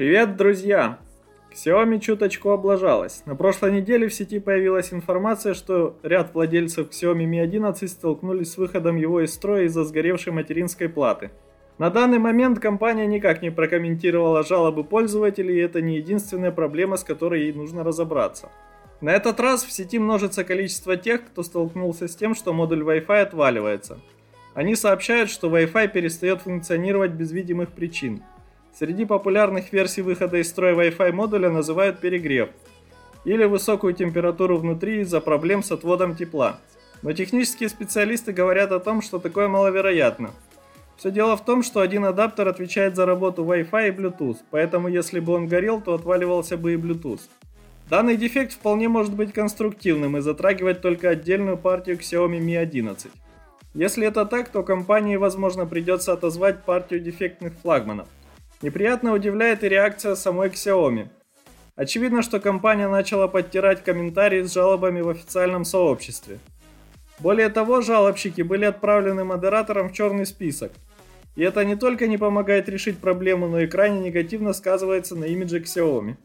Привет, друзья! Xiaomi чуточку облажалась. На прошлой неделе в сети появилась информация, что ряд владельцев Xiaomi Mi 11 столкнулись с выходом его из строя из-за сгоревшей материнской платы. На данный момент компания никак не прокомментировала жалобы пользователей, и это не единственная проблема, с которой ей нужно разобраться. На этот раз в сети множится количество тех, кто столкнулся с тем, что модуль Wi-Fi отваливается. Они сообщают, что Wi-Fi перестает функционировать без видимых причин. Среди популярных версий выхода из строя Wi-Fi модуля называют перегрев или высокую температуру внутри из-за проблем с отводом тепла. Но технические специалисты говорят о том, что такое маловероятно. Все дело в том, что один адаптер отвечает за работу Wi-Fi и Bluetooth, поэтому если бы он горел, то отваливался бы и Bluetooth. Данный дефект вполне может быть конструктивным и затрагивать только отдельную партию Xiaomi Mi 11. Если это так, то компании, возможно, придется отозвать партию дефектных флагманов. Неприятно удивляет и реакция самой Xiaomi. Очевидно, что компания начала подтирать комментарии с жалобами в официальном сообществе. Более того, жалобщики были отправлены модератором в черный список. И это не только не помогает решить проблему, но и крайне негативно сказывается на имидже Xiaomi.